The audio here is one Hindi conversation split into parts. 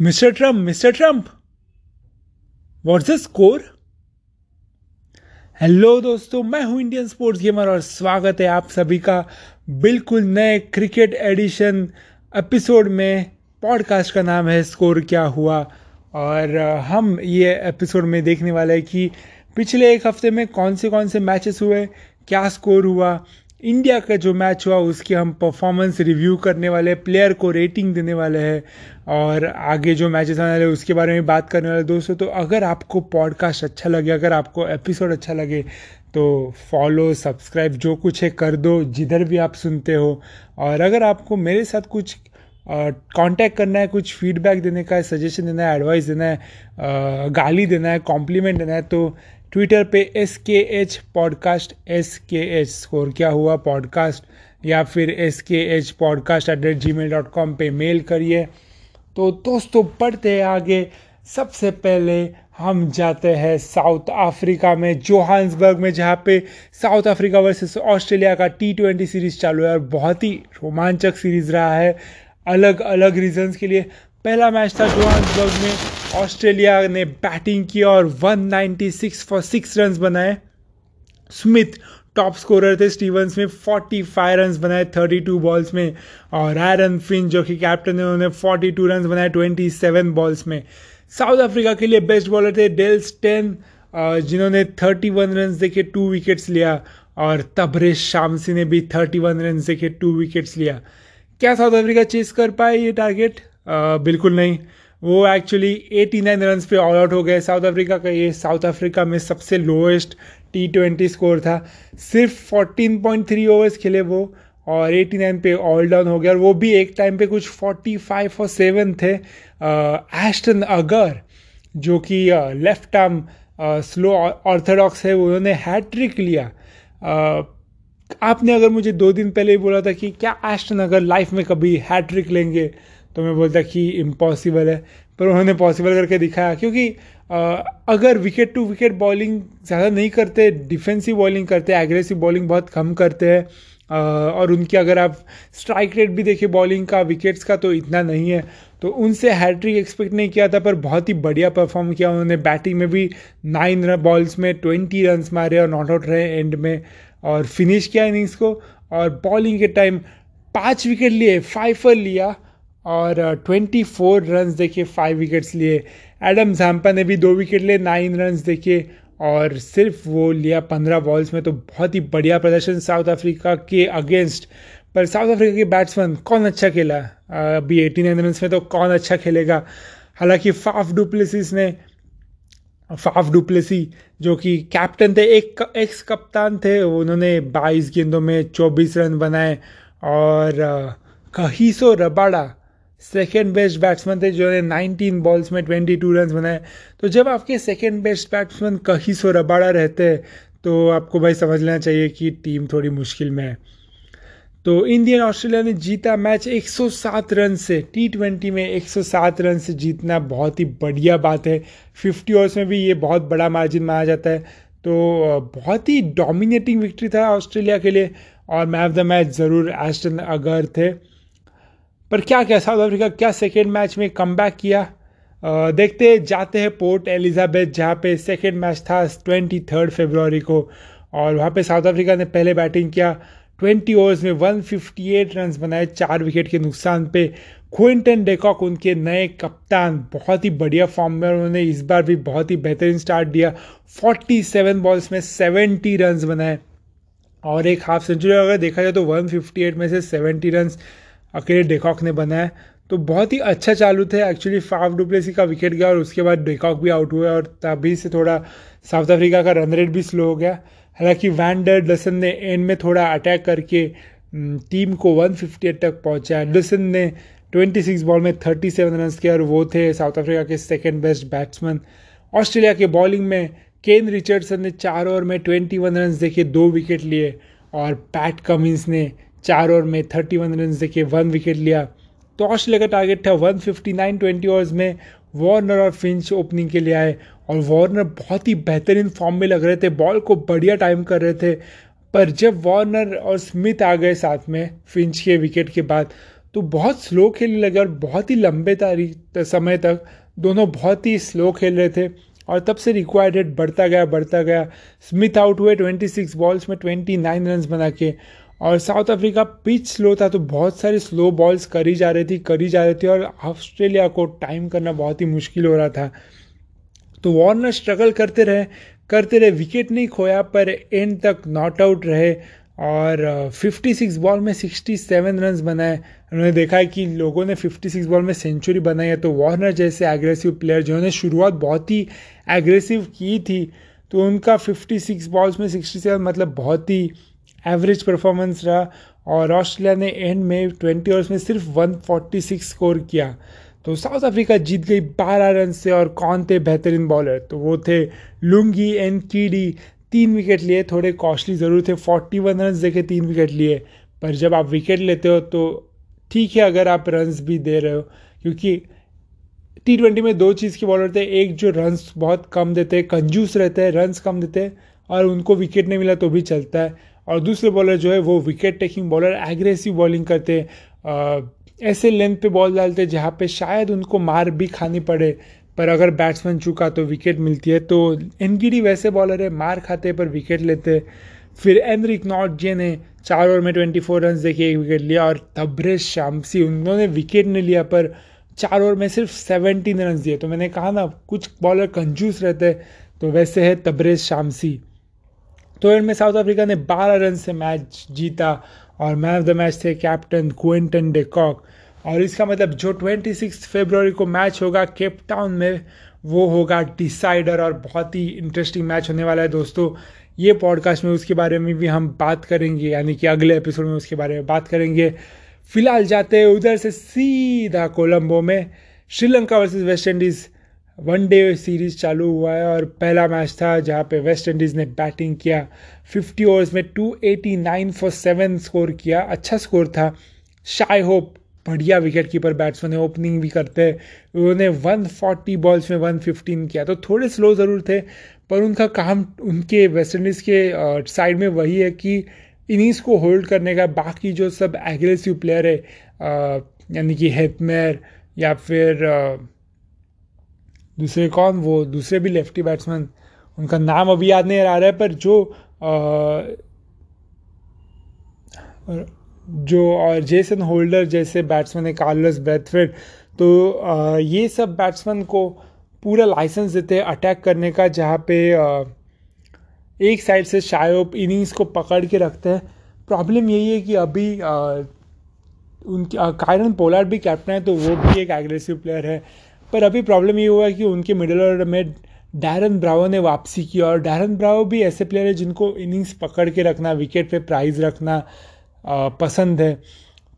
Mister Trump mister Trump. What's the score hello दोस्तों, मैं हूँ इंडियन स्पोर्ट्स गेमर और स्वागत है आप सभी का बिल्कुल नए क्रिकेट एडिशन एपिसोड में। पॉडकास्ट का नाम है स्कोर क्या हुआ? और हम ये एपिसोड में देखने वाले हैं कि पिछले एक हफ़्ते में कौन से कौन से मैचेस हुए, क्या स्कोर हुआ इंडिया का जो मैच हुआ, उसकी हम परफॉर्मेंस रिव्यू करने वाले प्लेयर को रेटिंग देने वाले हैं और आगे जो मैचेस आने वाले उसके बारे में बात करने वाले दोस्तों तो अगर आपको पॉडकास्ट अच्छा लगे, अगर आपको एपिसोड अच्छा लगे तो फॉलो सब्सक्राइब जो कुछ है कर दो, जिधर भी आप सुनते हो। और अगर आपको मेरे साथ कुछ कांटेक्ट करना है, कुछ फीडबैक देने का है सजेशन देना है एडवाइस देना है गाली देना है कॉम्प्लीमेंट देना है तो ट्विटर पे S K H podcast S K H score क्या हुआ पॉडकास्ट या फिर S K H podcast at rate Gmail dot com पर मेल करिए। तो दोस्तों पढ़ते हैं आगे। सबसे पहले हम जाते हैं साउथ अफ्रीका में जोहान्सबर्ग में, जहाँ पे साउथ अफ्रीका वर्सेस ऑस्ट्रेलिया का टी ट्वेंटी सीरीज़ चालू है और बहुत ही रोमांचक सीरीज़ रहा है। अलग अलग रीजंस के लिए पहला मैच था जोहान्सबर्ग में। ऑस्ट्रेलिया ने बैटिंग की और 196 फॉर सिक्स रन बनाए। स्मिथ टॉप स्कोरर थे स्टीवंस में 45 रन बनाए 32 बॉल्स में। और आयरन फिन जो कि कैप्टन है, उन्होंने 42 रन बनाए 27 बॉल्स में। साउथ अफ्रीका के लिए बेस्ट बॉलर थे डेल्स टेन जिन्होंने 31 रन देके टू विकेट्स लिया। और तबरेश शामसी ने भी 31 रन देके टू विकेट्स लिया। क्या साउथ अफ्रीका चेस कर पाए ये टारगेट बिल्कुल नहीं। वो एक्चुअली 89 रन पे ऑल आउट हो गए। साउथ अफ्रीका का ये साउथ अफ्रीका में सबसे लोएस्ट टी ट्वेंटी स्कोर था। सिर्फ़ 14.3 ओवर्स खेले वो और 89 पे ऑल डाउन हो गया। और वो भी एक टाइम पे कुछ 45 और सेवन थे एस्टन अगर जो कि लेफ़्ट आर्म स्लो ऑर्थोडॉक्स है उन्होंने हैट्रिक लिया। आपने अगर मुझे दो दिन पहले ही बोला था कि क्या एस्टन अगर लाइफ में कभी हैट्रिक लेंगे? तो मैं बोलता कि इम्पॉसिबल है। पर उन्होंने पॉसिबल करके दिखाया, क्योंकि अगर विकेट टू विकेट बॉलिंग ज़्यादा नहीं करते डिफेंसिव बॉलिंग करते एग्रेसिव बॉलिंग बहुत कम करते हैं और उनकी अगर आप स्ट्राइक रेट भी देखिए बॉलिंग का विकेट्स का तो इतना नहीं है। तो उनसे हैट्रिक एक्सपेक्ट नहीं किया था, पर बहुत ही बढ़िया परफॉर्म किया उन्होंने। बैटिंग में भी नाइन बॉल्स में ट्वेंटी रन मारे और नॉट आउट रहे एंड में, और फिनिश किया इनिंग्स को। और बॉलिंग के टाइम पाँच विकेट लिए फाइफर लिया। और ट्वेंटी फोर रन देखे फाइव विकेट्स लिए। एडम जैम्पा ने भी दो विकेट लिए नाइन रन देखे और सिर्फ़ वो लिया पंद्रह बॉल्स में तो बहुत ही बढ़िया प्रदर्शन साउथ अफ्रीका के अगेंस्ट पर साउथ अफ्रीका के बैट्समैन कौन अच्छा खेला? अभी एटी नाइन रन में तो कौन अच्छा खेलेगा? हालाँकि फाफ डुप्लेसिस ने, फाफ डुप्लेसी जो कि कैप्टन थे, एक एक्स कप्तान थे, उन्होंने 22 गेंदों में 24 रन बनाए। और Kagiso Rabada second best batsman थे जिन्होंने 19 बॉल्स में 22 रन बनाए। तो जब आपके सेकेंड बेस्ट बैट्समैन कहीं सो रबाड़ा रहते हैं तो आपको भाई समझ लेना चाहिए कि टीम थोड़ी मुश्किल में है। तो इंडियन ऑस्ट्रेलिया ने जीता मैच 107 रन से टी ट्वेंटी में 107 रन से जीतना बहुत ही बढ़िया बात है। 50 ओवर्स में भी ये बहुत बड़ा मार्जिन माना जाता है। तो बहुत ही डोमिनेटिंग विक्ट्री था ऑस्ट्रेलिया के लिए, और मैन ऑफ़ द मैच ज़रूर एस्टन अगर थे। पर क्या क्या साउथ अफ्रीका, क्या सेकेंड मैच में कम किया? देखते जाते हैं पोर्ट एलिजाबेथ जहाँ पे सेकेंड मैच था ट्वेंटी थर्ड फेब्रवरी को, और वहाँ पे साउथ अफ्रीका ने पहले बैटिंग किया। ट्वेंटी ओवर्स में वन फिफ्टी एट रन बनाए, चार विकेट के नुकसान पे। क्विंटन डेकॉक उनके नए कप्तान, बहुत ही बढ़िया फॉर्म में उन्होंने इस बार भी बहुत ही बेहतरीन स्टार्ट दिया। 47 बॉल्स में 70 रन बनाए। और एक हाफ़ सेंचुरी अगर देखा जाए तो 158 में से 70 रन्स अकेले डेकॉक ने बनाया तो बहुत ही अच्छा चालू थे। एक्चुअली फाफ डुप्लेसी का विकेट गया और उसके बाद डेकॉक भी आउट हुआ और तभी से थोड़ा साउथ अफ्रीका का रन रेट भी स्लो हो गया। हालाँकि वैंडर डसन ने एंड में थोड़ा अटैक करके टीम को 158 तक पहुँचा। डसन ने 26 बॉल में 37 रन किया और वो थे साउथ अफ्रीका के सेकेंड बेस्ट बैट्समैन ऑस्ट्रेलिया के बॉलिंग में केन रिचर्डसन ने चार ओवर में 21 रन देखे दो विकेट लिए और पैट कमिंस ने चार ओवर में थर्टी वन रन देके वन विकेट लिया। तो ऑस्ट्रेलिया का टारगेट था one fifty nine twenty overs में। वार्नर और फिंच ओपनिंग के लिए आए और वार्नर बहुत ही बेहतरीन फॉर्म में लग रहे थे। बॉल को बढ़िया टाइम कर रहे थे। पर जब वार्नर और स्मिथ आ गए साथ में फिंच के विकेट के बाद तो बहुत स्लो खेलने लगे और बहुत ही लंबे तारीख, समय तक दोनों बहुत ही स्लो खेल रहे थे। और तब से रिक्वायर्ड रेट बढ़ता गया बढ़ता गया। स्मिथ आउट हुए 26 बॉल्स में 29 रन बना के। और साउथ अफ्रीका पिच स्लो था तो बहुत सारी स्लो बॉल्स करी जा रही थी, करी जा रही थी और ऑस्ट्रेलिया को टाइम करना बहुत ही मुश्किल हो रहा था। तो वार्नर स्ट्रगल करते रहे करते रहे विकेट नहीं खोया, पर एंड तक नॉट आउट रहे और 56 बॉल में 67 रन बनाए। उन्होंने देखा है कि लोगों ने 56 बॉल में सेंचुरी बनाई है तो वार्नर जैसे एग्रेसिव प्लेयर जिन्होंने शुरुआत बहुत ही एग्रेसिव की थी तो उनका 56 बॉल्स में 67 मतलब बहुत ही एवरेज परफॉर्मेंस रहा और ऑस्ट्रेलिया ने एंड में 20 ओवर्स में सिर्फ़ 146 स्कोर किया। तो साउथ अफ्रीका जीत गई 12 रन से और कौन थे बेहतरीन बॉलर तो वो थे लुंगी एंड कीडी। तीन विकेट लिए, थोड़े कॉस्टली ज़रूर थे। 41 वन रन देखे, तीन विकेट लिए। पर जब आप विकेट लेते हो तो ठीक है अगर आप रन्स भी दे रहे हो। क्योंकि टी ट्वेंटी में दो चीज़ के बॉलर थे। एक जो रन्स बहुत कम देते, कंजूस रहते हैं रन्स कम देते और उनको विकेट नहीं मिला तो भी चलता है। और दूसरे बॉलर जो है वो wicket taking bowler aggressive bowling करते ऐसे लेंथ पे बॉल डालते जहाँ पे शायद उनको मार भी खानी पड़े, पर अगर बैट्समैन चुका तो विकेट मिलती है। तो एनगिरी वैसे बॉलर है, मार खाते पर विकेट लेते फिर एनरिक नॉट जे ने चार ओवर में ट्वेंटी फोर रन देखे एक विकेट लिया और तब्रेज शामसी, उन्होंने विकेट नहीं लिया, पर चार ओवर में सिर्फ़ सेवेंटीन रन दिए। तो मैंने कहा ना, कुछ बॉलर कंजूस रहते तो वैसे है तब्रेज शामसी। तो एंड में साउथ अफ्रीका ने 12 रन से मैच जीता और मैन ऑफ़ द मैच थे कैप्टन क्विंटन डेकॉक और इसका मतलब जो 26 फरवरी को मैच होगा केप टाउन में, वो होगा डिसाइडर और बहुत ही इंटरेस्टिंग मैच होने वाला है दोस्तों। ये पॉडकास्ट में उसके बारे में भी हम बात करेंगे, यानी कि अगले एपिसोड में उसके बारे में बात करेंगे। फ़िलहाल जाते हैं उधर से सीधा कोलंबो में, Sri Lanka versus West Indies one day series चालू हुआ है और पहला मैच था जहाँ पे वेस्ट इंडीज़ ने बैटिंग किया। 50 ओवर्स में 289 फॉर सेवन स्कोर किया। अच्छा स्कोर था। शाई होप बढ़िया विकेट कीपर बैट्समैन है ओपनिंग भी करते हैं। उन्होंने 140 बॉल्स में 115 किया। तो थोड़े स्लो ज़रूर थे, पर उनका काम उनके वेस्ट इंडीज़ के साइड में वही है कि इनिंग्स को होल्ड करने का, बाकी जो सब एग्रेसिव प्लेयर है यानी कि हेपमेर या फिर दूसरे कौन? वो दूसरे भी लेफ्टी बैट्समैन उनका नाम अभी याद नहीं आ रहा है पर जो आ, जो और जेसन होल्डर जैसे बैट्समैन है कार्लस ब्रेथफेड तो आ, ये सब बैट्समैन को पूरा लाइसेंस देते हैं अटैक करने का जहाँ पे आ, एक साइड से शायोप इनिंग्स को पकड़ के रखते हैं। प्रॉब्लम यही है कि अभी उनकी कायरन पोलार्ड भी कैप्टन है तो वो भी एक एग्रेसिव प्लेयर है। पर अभी प्रॉब्लम ये हुआ कि उनके मिडल ऑर्डर में डैरन ब्रावो ने वापसी की और डैरन ब्रावो भी ऐसे प्लेयर है जिनको इनिंग्स पकड़ के रखना विकेट पे प्राइज रखना पसंद है।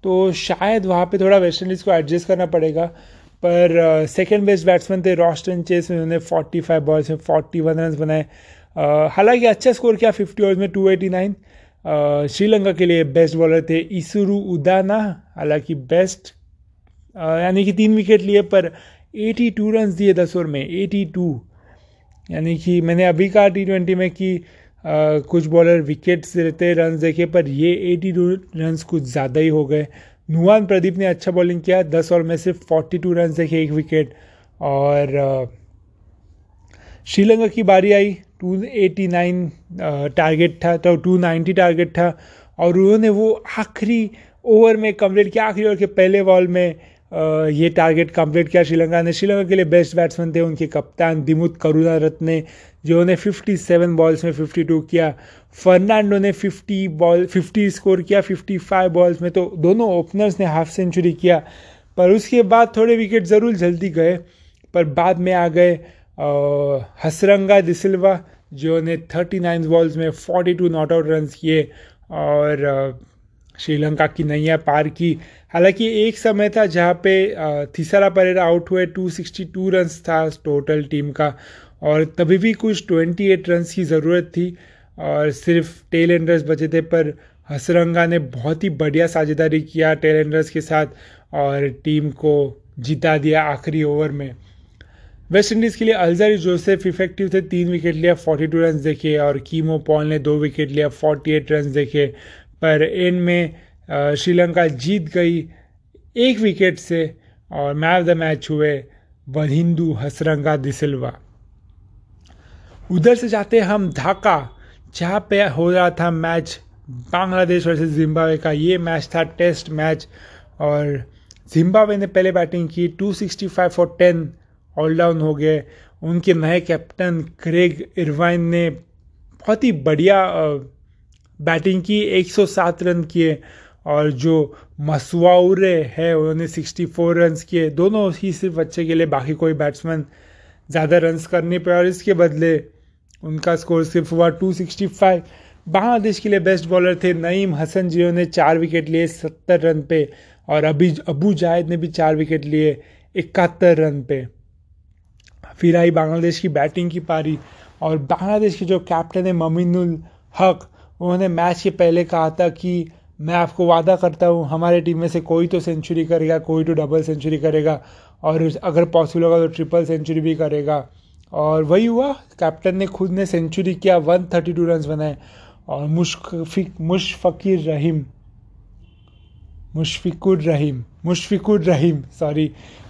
तो शायद वहाँ पे थोड़ा वेस्ट इंडीज़ को एडजस्ट करना पड़ेगा। पर सेकेंड बेस्ट बैट्समैन थे रॉस्टन चेस में उन्होंने 45 बॉल्स में 41 रन बनाए। हालाँकि अच्छा स्कोर किया 50 ओवर्स में 289 श्रीलंका के लिए बेस्ट बॉलर थे इसुरु उदाना हालाँकि बेस्ट यानी कि तीन विकेट लिए, पर 82 रन दिए दस ओवर में 82 यानी कि मैंने अभी कहा टी ट्वेंटी में कि आ, कुछ बॉलर विकेट से रहते रन देखे पर ये 82 रन कुछ ज़्यादा ही हो गए। नुआन प्रदीप ने अच्छा बॉलिंग किया दस ओवर में सिर्फ़ 42 रन देखे एक विकेट और श्रीलंका की बारी आई 289 टारगेट था तो 290 टारगेट था। और उन्होंने वो आखिरी ओवर में कंप्लीट किया आखिरी ओवर के पहले बॉल में ये टारगेट कंप्लीट किया श्रीलंका ने। श्रीलंका के लिए बेस्ट बैट्समैन थे उनके कप्तान दिमुत करुणा रत्ने जिन्होंने 57 बॉल्स में 52 किया। फर्नांडो ने 50 बॉल 50 स्कोर किया 55 बॉल्स में। तो दोनों ओपनर्स ने हाफ़ सेंचुरी किया। पर उसके बाद थोड़े विकेट ज़रूर जल्दी गए। पर बाद में आ गए हसरंगा दिसिल्वा जो ने 39 बॉल्स में 42 नॉट आउट रन किए। और श्रीलंका की नैया पार की। हालाँकि एक समय था जहाँ पे तीसरा परेरा आउट हुए 262 रन्स था टोटल टीम का, और तभी भी कुछ 28 रन्स की ज़रूरत थी, और सिर्फ़ टेल एंडर्स बचे थे, पर हसरंगा ने बहुत ही बढ़िया साझेदारी किया टेल एंडर्स के साथ, और टीम को जिता दिया आखिरी ओवर में। वेस्ट इंडीज़ के लिए अल्जारी जोसेफ इफ़ेक्टिव थे, तीन विकेट लिया 42 रन देखे, और कीमो पॉल ने दो विकेट लिया 48 रन देखे, पर एंड में श्रीलंका जीत गई एक विकेट से और मैन ऑफ़ द मैच हुए वहिंदू हसरंगा दिसिल्वा उधर से जाते हम ढाका, जहाँ पे हो रहा था मैच बांग्लादेश वर्सेस जिम्बाब्वे का। ये मैच था टेस्ट मैच और जिम्बाब्वे ने पहले बैटिंग की 265 फॉर 10 ऑल डाउन हो गए। उनके नए कैप्टन क्रेग इरवाइन ने बहुत ही बढ़िया बैटिंग की 107 रन किए। और जो मसवाउरे है, उन्होंने 64 रन किए। दोनों ही सिर्फ़ अच्छे के लिए, बाकी कोई बैट्समैन ज़्यादा रन्स करने पे और इसके बदले उनका स्कोर सिर्फ़ हुआ 265 बांग्लादेश के लिए बेस्ट बॉलर थे नईम हसन, जिन्होंने चार विकेट लिए सत्तर रन पे, और अभी अबू जायद ने भी चार विकेट लिए इकहत्तर रन पे। फिर आई बांग्लादेश की बैटिंग की पारी, और बांग्लादेश के जो कैप्टन है, ममिनुल हक, उन्होंने मैच के पहले कहा था कि मैं आपको वादा करता हूँ, हमारे टीम में से कोई तो सेंचुरी करेगा, कोई तो डबल सेंचुरी करेगा, और अगर पॉसिबल होगा तो ट्रिपल सेंचुरी भी करेगा। और वही हुआ कैप्टन ने खुद ने सेंचुरी किया 132 रन बनाए, और मुशफिक मुशफ़ीर रहीम, मुशफिकुर रहीम मुशफिकुर रहीम सॉरी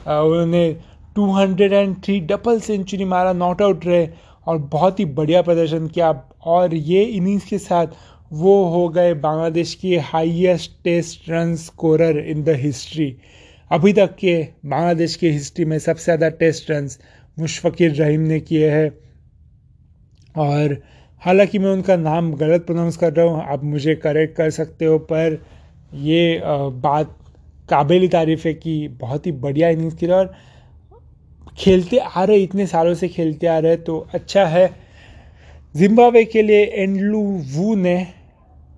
उन्होंने 203 डबल सेंचुरी मारा नॉट आउट रहे, और बहुत ही बढ़िया प्रदर्शन किया। और ये इनिंग्स के साथ वो हो गए बांग्लादेश की highest test run scorer in the history अभी तक के बांग्लादेश की हिस्ट्री में सबसे ज़्यादा टेस्ट रन मुशफ़िर रहीम ने किए हैं। और हालाँकि मैं उनका नाम गलत प्रोनाउंस कर रहा हूँ, आप मुझे करेक्ट कर सकते हो, पर ये बात काबिल तारीफ़ है कि बहुत ही बढ़िया इनिंग्स खेला और खेलते आ रहे, इतने सालों से खेलते आ रहे तो अच्छा है। जिम्बाब्वे के लिए एंडलू वू ने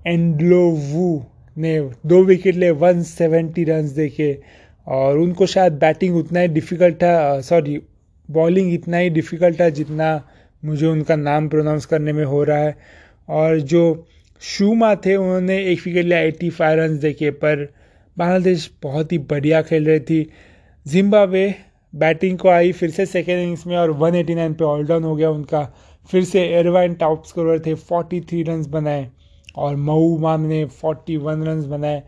एंडलो वू ने दो विकेट लिए 170 रन देखे और उनको शायद बैटिंग उतना ही डिफ़िकल्ट था सॉरी बॉलिंग इतना ही डिफ़िकल्ट था जितना मुझे उनका नाम प्रोनाउंस करने में हो रहा है। और जो शूमा थे, उन्होंने एक विकेट लिया एट्टी फाइव रन देखे, पर बांग्लादेश बहुत ही बढ़िया खेल रही थी। जिम्बाब्वे बैटिंग को आई फिर से सेकेंड इनिंग्स में और 189 पे ऑल डाउन हो गया उनका। फिर से एयरवाइन टॉप स्कोर थे 43 रन बनाए। और मऊ माम ने 41 रन बनाए।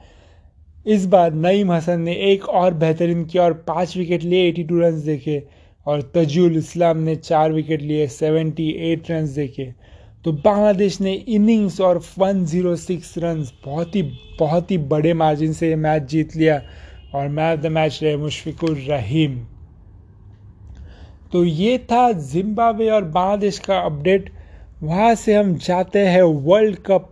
इस बार नईम हसन ने एक और बेहतरीन किया और पाँच विकेट लिए 82 रन देखे। और तजुल इस्लाम ने चार विकेट लिए 78 रन देखे। तो बांग्लादेश ने इनिंग्स और 106 रन बहुत ही बहुत ही बड़े मार्जिन से ये मैच जीत लिया। और मैन ऑफ़ द मैच रहे मुशफिकुर रहीम। तो ये था जिम्बाब्वे और बांग्लादेश का अपडेट वहाँ से हम जाते हैं वर्ल्ड कप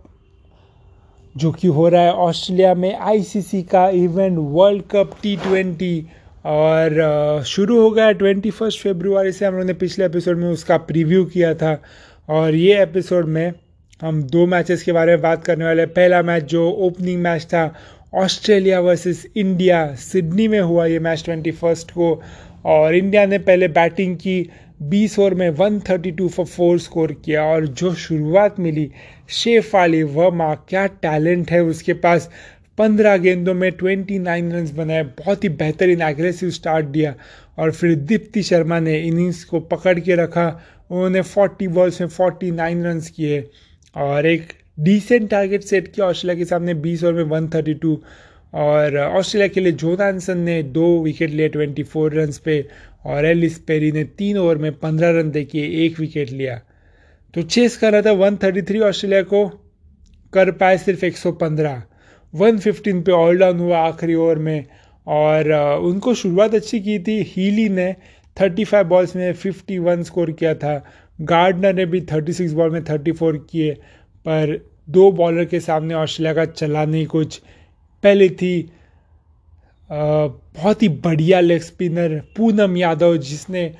जो कि हो रहा है ऑस्ट्रेलिया में आईसीसी का event world cup T twenty और शुरू हो गया ट्वेंटी फ़र्स्ट फेब्रुआरी से। हम लोगों ने पिछले एपिसोड में उसका प्रीव्यू किया था और ये एपिसोड में हम दो मैचेस के बारे में बात करने वाले हैं। पहला मैच जो ओपनिंग मैच था, ऑस्ट्रेलिया वर्सेस इंडिया। सिडनी में हुआ ये मैच ट्वेंटी फ़र्स्ट को और इंडिया ने पहले बैटिंग की। 20 ओवर में 132 फॉर फोर स्कोर किया और जो शुरुआत मिली, शेफ वाली वह माँ क्या टैलेंट है उसके पास? पंद्रह गेंदों में 29 रन बनाए, बहुत ही बेहतरीन एग्रेसिव स्टार्ट दिया और फिर दीप्ति शर्मा ने इनिंग्स को पकड़ के रखा, उन्होंने 40 बॉल्स में 49 रन किए और एक डिसेंट टारगेट सेट किया, ऑस्ट्रेलिया के सामने 20 ओवर में 132 और ऑस्ट्रेलिया के लिए जोनानसन ने दो विकेट लिए 24 रन पे और एलिस पेरी ने तीन ओवर में 15 रन देके एक विकेट लिया। तो चेस कर रहा था 133 ऑस्ट्रेलिया को, कर पाए सिर्फ़ 115 115 पे ऑल डाउन हुआ आखिरी ओवर में और उनको शुरुआत अच्छी की थी। हीली ने 35 बॉल्स में 51 स्कोर किया था। गार्डनर ने भी 36 बॉल में 34 किए, पर दो बॉलर के सामने ऑस्ट्रेलिया का चला नहीं कुछ पहले थी बहुत ही बढ़िया लेग स्पिनर पूनम यादव, जिसने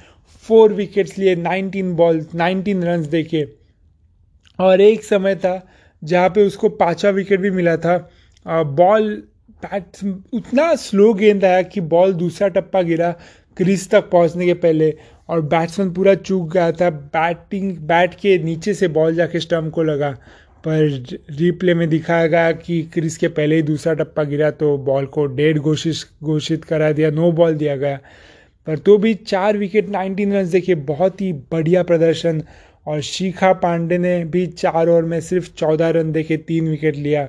फोर विकेट्स लिए 19 बॉल 19 रन्स देखे और एक समय था जहाँ पे उसको पाँचवा विकेट भी मिला था। बॉल बैट उतना स्लो गेंद आया कि बॉल दूसरा टप्पा गिरा क्रीज तक पहुँचने के पहले। और बैट्समैन पूरा चूक गया था। बैटिंग बैट के नीचे से बॉल जाके स्टम्प को लगा। पर रिप्ले में दिखाया गया कि क्रिस के पहले ही दूसरा टप्पा गिरा तो बॉल को डेढ़ घोषित घोषित करा दिया नो बॉल दिया गया। पर तो भी चार विकेट 19 रन देखिए, बहुत ही बढ़िया प्रदर्शन। और शिखा पांडे ने भी चार ओवर में सिर्फ़ चौदह रन देके तीन विकेट लिया।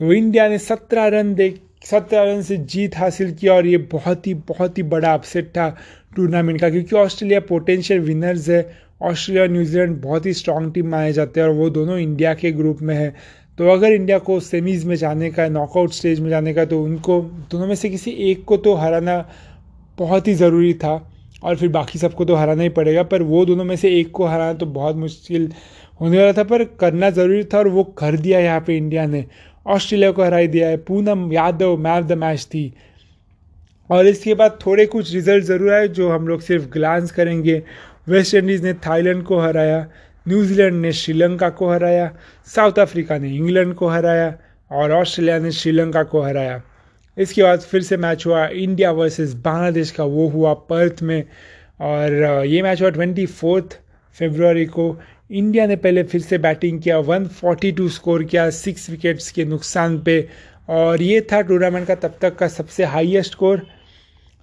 तो इंडिया ने सत्रह रन दे सत्रह रन से जीत हासिल किया और ये बहुत ही बहुत ही बड़ा अपसेट था। टूर्नामेंट का, क्योंकि ऑस्ट्रेलिया पोटेंशियल विनर्स है। ऑस्ट्रेलिया और न्यूजीलैंड बहुत ही स्ट्रॉन्ग टीम माने जाते हैं और वो दोनों इंडिया के ग्रुप में है। तो अगर इंडिया को सेमीज़ में जाने का नॉकआउट स्टेज में जाने का तो उनको, दोनों में से किसी एक को तो हराना बहुत ही ज़रूरी था और फिर बाकी सबको तो हराना ही पड़ेगा, पर वो दोनों में से एक को हराना तो बहुत मुश्किल होने वाला था, पर करना ज़रूरी था और वो कर दिया यहाँ पे इंडिया ने। ऑस्ट्रेलिया को हरा दिया है। Poonam Yadav man of the match थी। और इसके बाद थोड़े कुछ रिज़ल्ट ज़रूर आए जो हम लोग सिर्फ़ ग्लांस करेंगे। वेस्ट इंडीज़ ने थाईलैंड को हराया न्यूजीलैंड ने श्रीलंका को हराया साउथ अफ्रीका ने इंग्लैंड को हराया और ऑस्ट्रेलिया ने श्रीलंका को हराया। इसके बाद फिर से मैच हुआ इंडिया वर्सेस बांग्लादेश का, वो हुआ पर्थ में। और ये मैच हुआ ट्वेंटी फोर्थ फेब्रुआरी को। इंडिया ने पहले फिर से बैटिंग किया 142 स्कोर किया सिक्स विकेट्स के नुकसान पे। और ये था टूर्नामेंट का तब तक का सबसे हाईएस्ट स्कोर।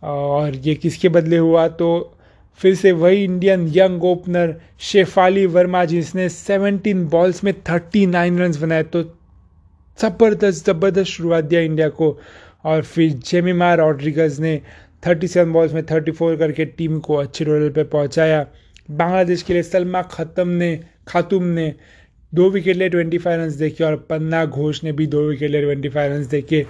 और ये किसके बदले हुआ? तो फिर से वही Indian young opener Shafali Verma जिसने 17 बॉल्स में 39 रन बनाए तो ज़बरदस्त ज़बरदस्त शुरुआत दिया इंडिया को। और फिर जेमिमा रॉड्रिगज ने 37 बॉल्स में 34 करके टीम को अच्छे लेवल पे पहुँचाया। बांग्लादेश के लिए सलमा खत्म ने, खातुम ने दो विकेट लिए 25 रन देखे और पन्ना घोष ने भी दो विकेट लिए 25 रन देखे।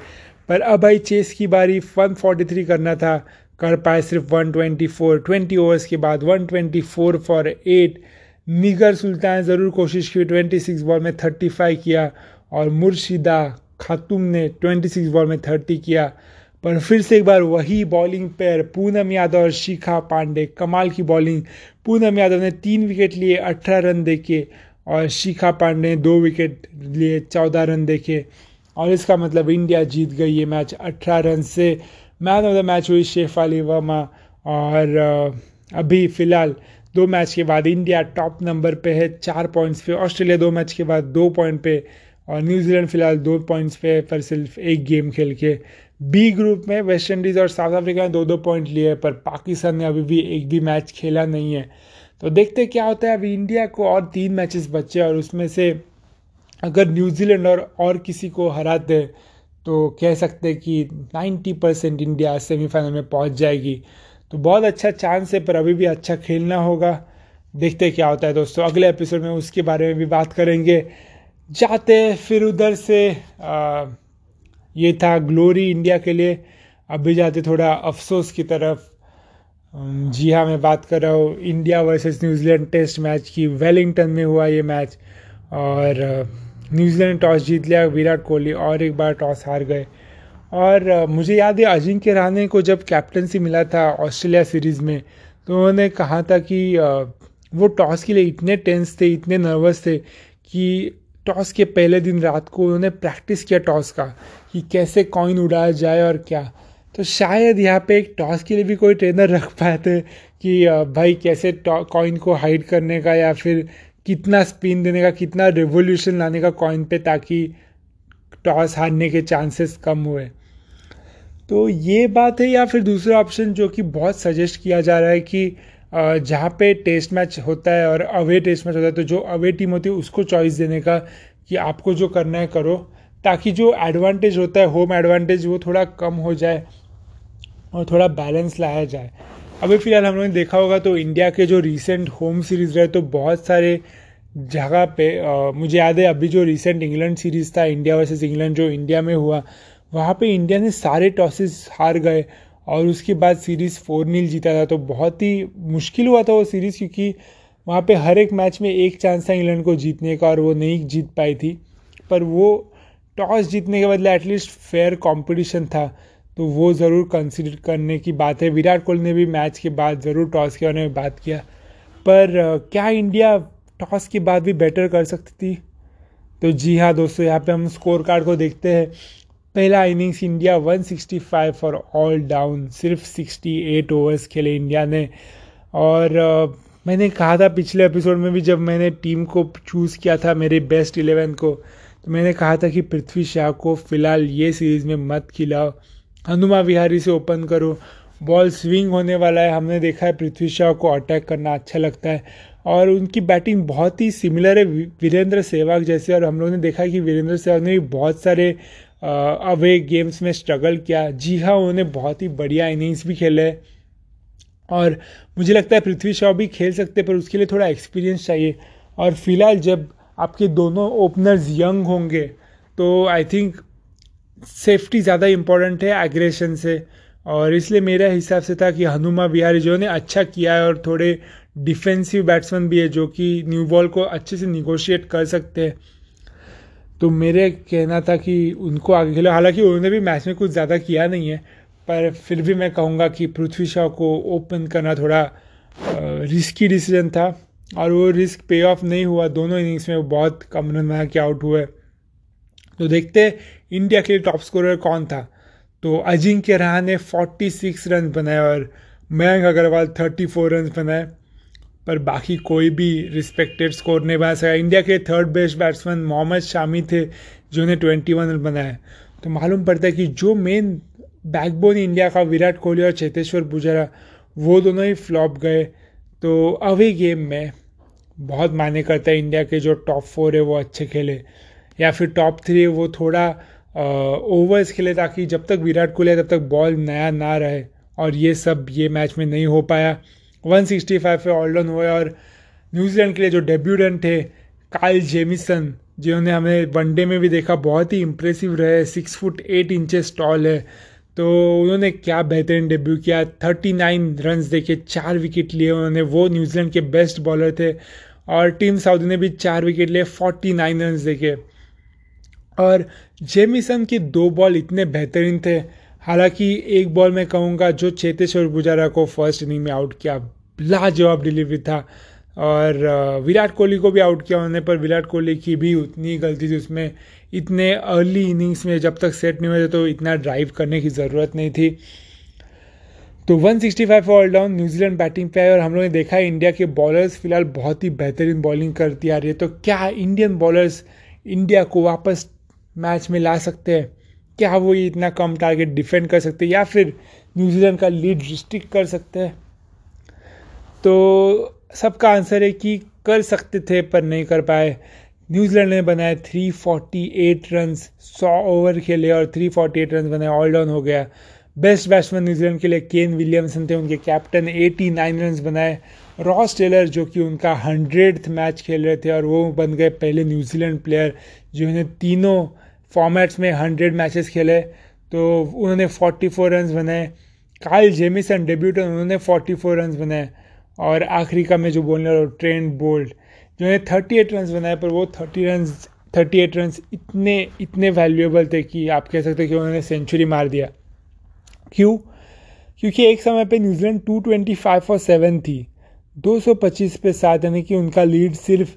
पर अब भाई चेस की बारी 143 करना था। कर पाए सिर्फ़ 124 20 ओवर्स के बाद 124 फॉर एट निगर सुल्तान ज़रूर कोशिश की 26 बॉल में 35 किया और मुर्शिदा खातूम ने 26 बॉल में 30 किया। पर फिर से एक बार वही बॉलिंग पेयर पूनम यादव और शिखा पांडे, कमाल की बॉलिंग पूनम यादव ने तीन विकेट लिए, अठारह रन देखे। और शिखा पांडे दो विकेट लिए, चौदह रन देखे। और इसका मतलब इंडिया जीत गई ये मैच अठारह रन से। मैन ऑफ़ द मैच हुई शेफ अली वर्मा। और अभी फ़िलहाल दो मैच के बाद इंडिया टॉप नंबर पे है, चार पॉइंट्स पे। ऑस्ट्रेलिया दो मैच के बाद दो पॉइंट पे। और न्यूजीलैंड फ़िलहाल दो पॉइंट्स पे है, पर सिर्फ़ एक गेम खेल के। बी ग्रुप में वेस्ट इंडीज़ और साउथ अफ्रीका ने दो दो पॉइंट लिए पर पाकिस्तान ने अभी भी एक भी मैच खेला नहीं है। तो देखते क्या होता है। अभी इंडिया को और तीन मैचेस बचे और उसमें से अगर न्यूजीलैंड और और किसी को हराते तो कह सकते हैं कि 90 परसेंट इंडिया सेमीफाइनल में पहुँच जाएगी। तो बहुत अच्छा चांस है पर अभी भी अच्छा खेलना होगा। देखते क्या होता है दोस्तों। अगले एपिसोड में उसके बारे में भी बात करेंगे। जाते फिर उधर से आ, ये था ग्लोरी इंडिया के लिए। अभी जाते थोड़ा अफसोस की तरफ़। जी हाँ मैं बात कर रहा हूँ, India versus New Zealand test match की, वेलिंगटन में हुआ ये मैच और न्यूजीलैंड टॉस जीत लिया, विराट कोहली और एक बार टॉस हार गए। और मुझे याद है अजिंक्य रहाणे को जब कैप्टनसी मिला था ऑस्ट्रेलिया सीरीज़ में तो उन्होंने कहा था कि वो टॉस के लिए इतने टेंस थे, इतने नर्वस थे कि टॉस के पहले दिन रात को उन्होंने प्रैक्टिस किया टॉस का कि कैसे कॉइन उड़ाया जाए और क्या। तो शायद यहाँ पे एक टॉस के लिए भी कोई ट्रेनर रख थे कि भाई कैसे कॉइन को हाइड करने का या फिर कितना स्पिन देने का, कितना रेवोल्यूशन लाने का कॉइन पे ताकि टॉस हारने के चांसेस कम हुए। तो ये बात है या फिर दूसरा ऑप्शन जो कि बहुत सजेस्ट किया जा रहा है कि जहाँ पे टेस्ट मैच होता है और अवे टेस्ट मैच होता है तो जो अवे टीम होती है उसको चॉइस देने का कि आपको जो करना है करो। ताकि जो एडवांटेज होता है होम एडवांटेज वो थोड़ा कम हो जाए और थोड़ा बैलेंस लाया जाए। अभी फ़िलहाल हम लोगों ने देखा होगा तो इंडिया के जो रिसेंट होम सीरीज़ रहे तो बहुत सारे जगह पे आ, मुझे याद है अभी जो रिसेंट इंग्लैंड सीरीज़ था इंडिया वर्सेस इंग्लैंड जो इंडिया में हुआ वहाँ पे इंडिया ने सारे टॉसेस हार गए और उसके बाद सीरीज़ फोर नील जीता था। तो बहुत ही मुश्किल हुआ था वो सीरीज़ क्योंकि वहाँ पे हर एक मैच में एक चांस था इंग्लैंड को जीतने का और वो नहीं जीत पाई थी। पर वो टॉस जीतने के बदले एटलीस्ट फेयर कंपटीशन था। तो वो ज़रूर कंसिडर करने की बात है। विराट कोहली ने भी मैच के बाद ज़रूर टॉस के बारे में बात किया। पर क्या इंडिया टॉस के बाद भी बेटर कर सकती थी? तो जी हाँ दोस्तों, यहाँ पे हम स्कोर कार्ड को देखते हैं। पहला innings India 165 for all down सिर्फ़ 68 ओवर्स खेले इंडिया ने। और मैंने कहा था पिछले एपिसोड में भी जब मैंने टीम को चूज़ किया था, मेरे बेस्ट इलेवन को तो मैंने कहा था कि पृथ्वी शाह को फ़िलहाल ये सीरीज़ में मत खिलाओ। हनुमा विहारी से ओपन करो। बॉल स्विंग होने वाला है। हमने देखा है पृथ्वी शाह को अटैक करना अच्छा लगता है। और उनकी बैटिंग बहुत ही सिमिलर है वीरेंद्र सहवाग जैसे। और हम लोगों ने देखा कि वीरेंद्र सहवाग ने भी बहुत सारे अवे गेम्स में स्ट्रगल किया। जी हाँ उन्होंने बहुत ही बढ़िया इनिंग्स भी खेले। और मुझे लगता है पृथ्वी शॉ भी खेल सकते पर उसके लिए थोड़ा एक्सपीरियंस चाहिए। और फ़िलहाल जब आपके दोनों ओपनर्स यंग होंगे तो आई थिंक सेफ्टी ज़्यादा इम्पोर्टेंट है एग्रेशन से। और इसलिए मेरे हिसाब से था कि हनुमा बिहारी जो ने अच्छा किया है और थोड़े डिफेंसिव बैट्समैन भी है जो कि न्यू बॉल को अच्छे से निगोशिएट कर सकते हैं। तो मेरे कहना था कि उनको आगे खेलो। हालाँकि उन्होंने भी मैच में कुछ ज़्यादा किया नहीं है, पर फिर भी मैं कहूँगा कि पृथ्वी शॉ को ओपन करना थोड़ा रिस्की डिसीज़न था। और वो रिस्क पे ऑफ़ नहीं हुआ, दोनों इनिंग्स में वो बहुत कम रन बना के आउट हुए। तो देखते इंडिया के लिए टॉप स्कोरर कौन था? तो अजिंक्य रहाणे 46 रन बनाए और मयंक अग्रवाल 34 रन बनाए। पर बाकी कोई भी रिस्पेक्टेड स्कोर नहीं बना सका। इंडिया के third best batsman Mohammed Shami थे जिन्होंने 21 रन बनाए तो मालूम पड़ता है कि जो मेन बैकबोन इंडिया का विराट कोहली और चेतेश्वर पुजारा, वो दोनों ही फ्लॉप गए। तो अवे गेम में बहुत माने करता है इंडिया के जो टॉप फोर है वो अच्छे खेले, या फिर टॉप थ्री है वो थोड़ा ओवर्स खेले ताकि जब तक विराट कोहली है तब तक बॉल नया ना रहे और ये सब ये मैच में नहीं हो पाया। 165 पे ऑल डाउन हुए और न्यूजीलैंड के लिए जो डेब्यूटेंट थे काइल जेमिसन जिन्होंने हमें वनडे में भी देखा, बहुत ही इंप्रेसिव रहे six foot eight inches tall है। तो उन्होंने क्या बेहतरीन डेब्यू किया। 39 रन्स देखे, चार विकेट लिए उन्होंने। वो न्यूजीलैंड के बेस्ट बॉलर थे और टीम साउदी ने भी चार विकेट लिए 49 रन्स देखे। और जेमिसन के दो बॉल इतने बेहतरीन थे। हालाँकि एक बॉल मैं कहूँगा जो चेतेश्वर पुजारा को फ़र्स्ट इनिंग में आउट किया, लाजवाब डिलीवरी था। और विराट कोहली को भी आउट किया उन्होंने, पर विराट कोहली की भी उतनी गलती थी उसमें। इतने अर्ली इनिंग्स में जब तक सेट नहीं हुए तो इतना ड्राइव करने की ज़रूरत नहीं थी। तो 165 ऑल डाउन न्यूजीलैंड बैटिंग पे आए और हम लोगों ने देखा है इंडिया के बॉलर्स फ़िलहाल बहुत ही बेहतरीन बॉलिंग करती आ रही है। तो क्या इंडियन बॉलर्स इंडिया को वापस मैच में ला सकते हैं? क्या वो ये इतना कम टारगेट डिफेंड कर सकते हैं या फिर न्यूजीलैंड का लीड रिस्ट्रिक्ट कर सकते हैं? तो सबका आंसर है कि कर सकते थे पर नहीं कर पाए। न्यूजीलैंड ने बनाए 348 रन 100 ओवर खेले और 348 रन बनाए ऑल डाउन हो गया। बेस्ट बैट्समैन न्यूजीलैंड के लिए केन विलियमसन थे, उनके कैप्टन 89 रन बनाए। रॉस टेलर, जो कि उनका हंड्रेड मैच खेल रहे थे और वो बन गए पहले न्यूजीलैंड प्लेयर जिन्होंने तीनों फॉर्मेट्स में हंड्रेड मैचेस खेले। तो उन्होंने फोर्टी फोर रन बनाए काइल जेमिसन डेब्यूटन उन्होंने फोर्टी फोर रन बनाए। और आखिरी का मैं जो बोलने वाला ट्रेंड बोल्ड जिन्होंने थर्टी एट रन बनाए, पर वो thirty run thirty eight run इतने इतने वैल्यूएबल थे कि आप कह सकते कि उन्होंने सेंचुरी मार दिया। क्यों? क्योंकि एक समय पे New Zealand two twenty five और सेवन थी। दो सौ पच्चीस पे सात, यानी कि उनका लीड सिर्फ़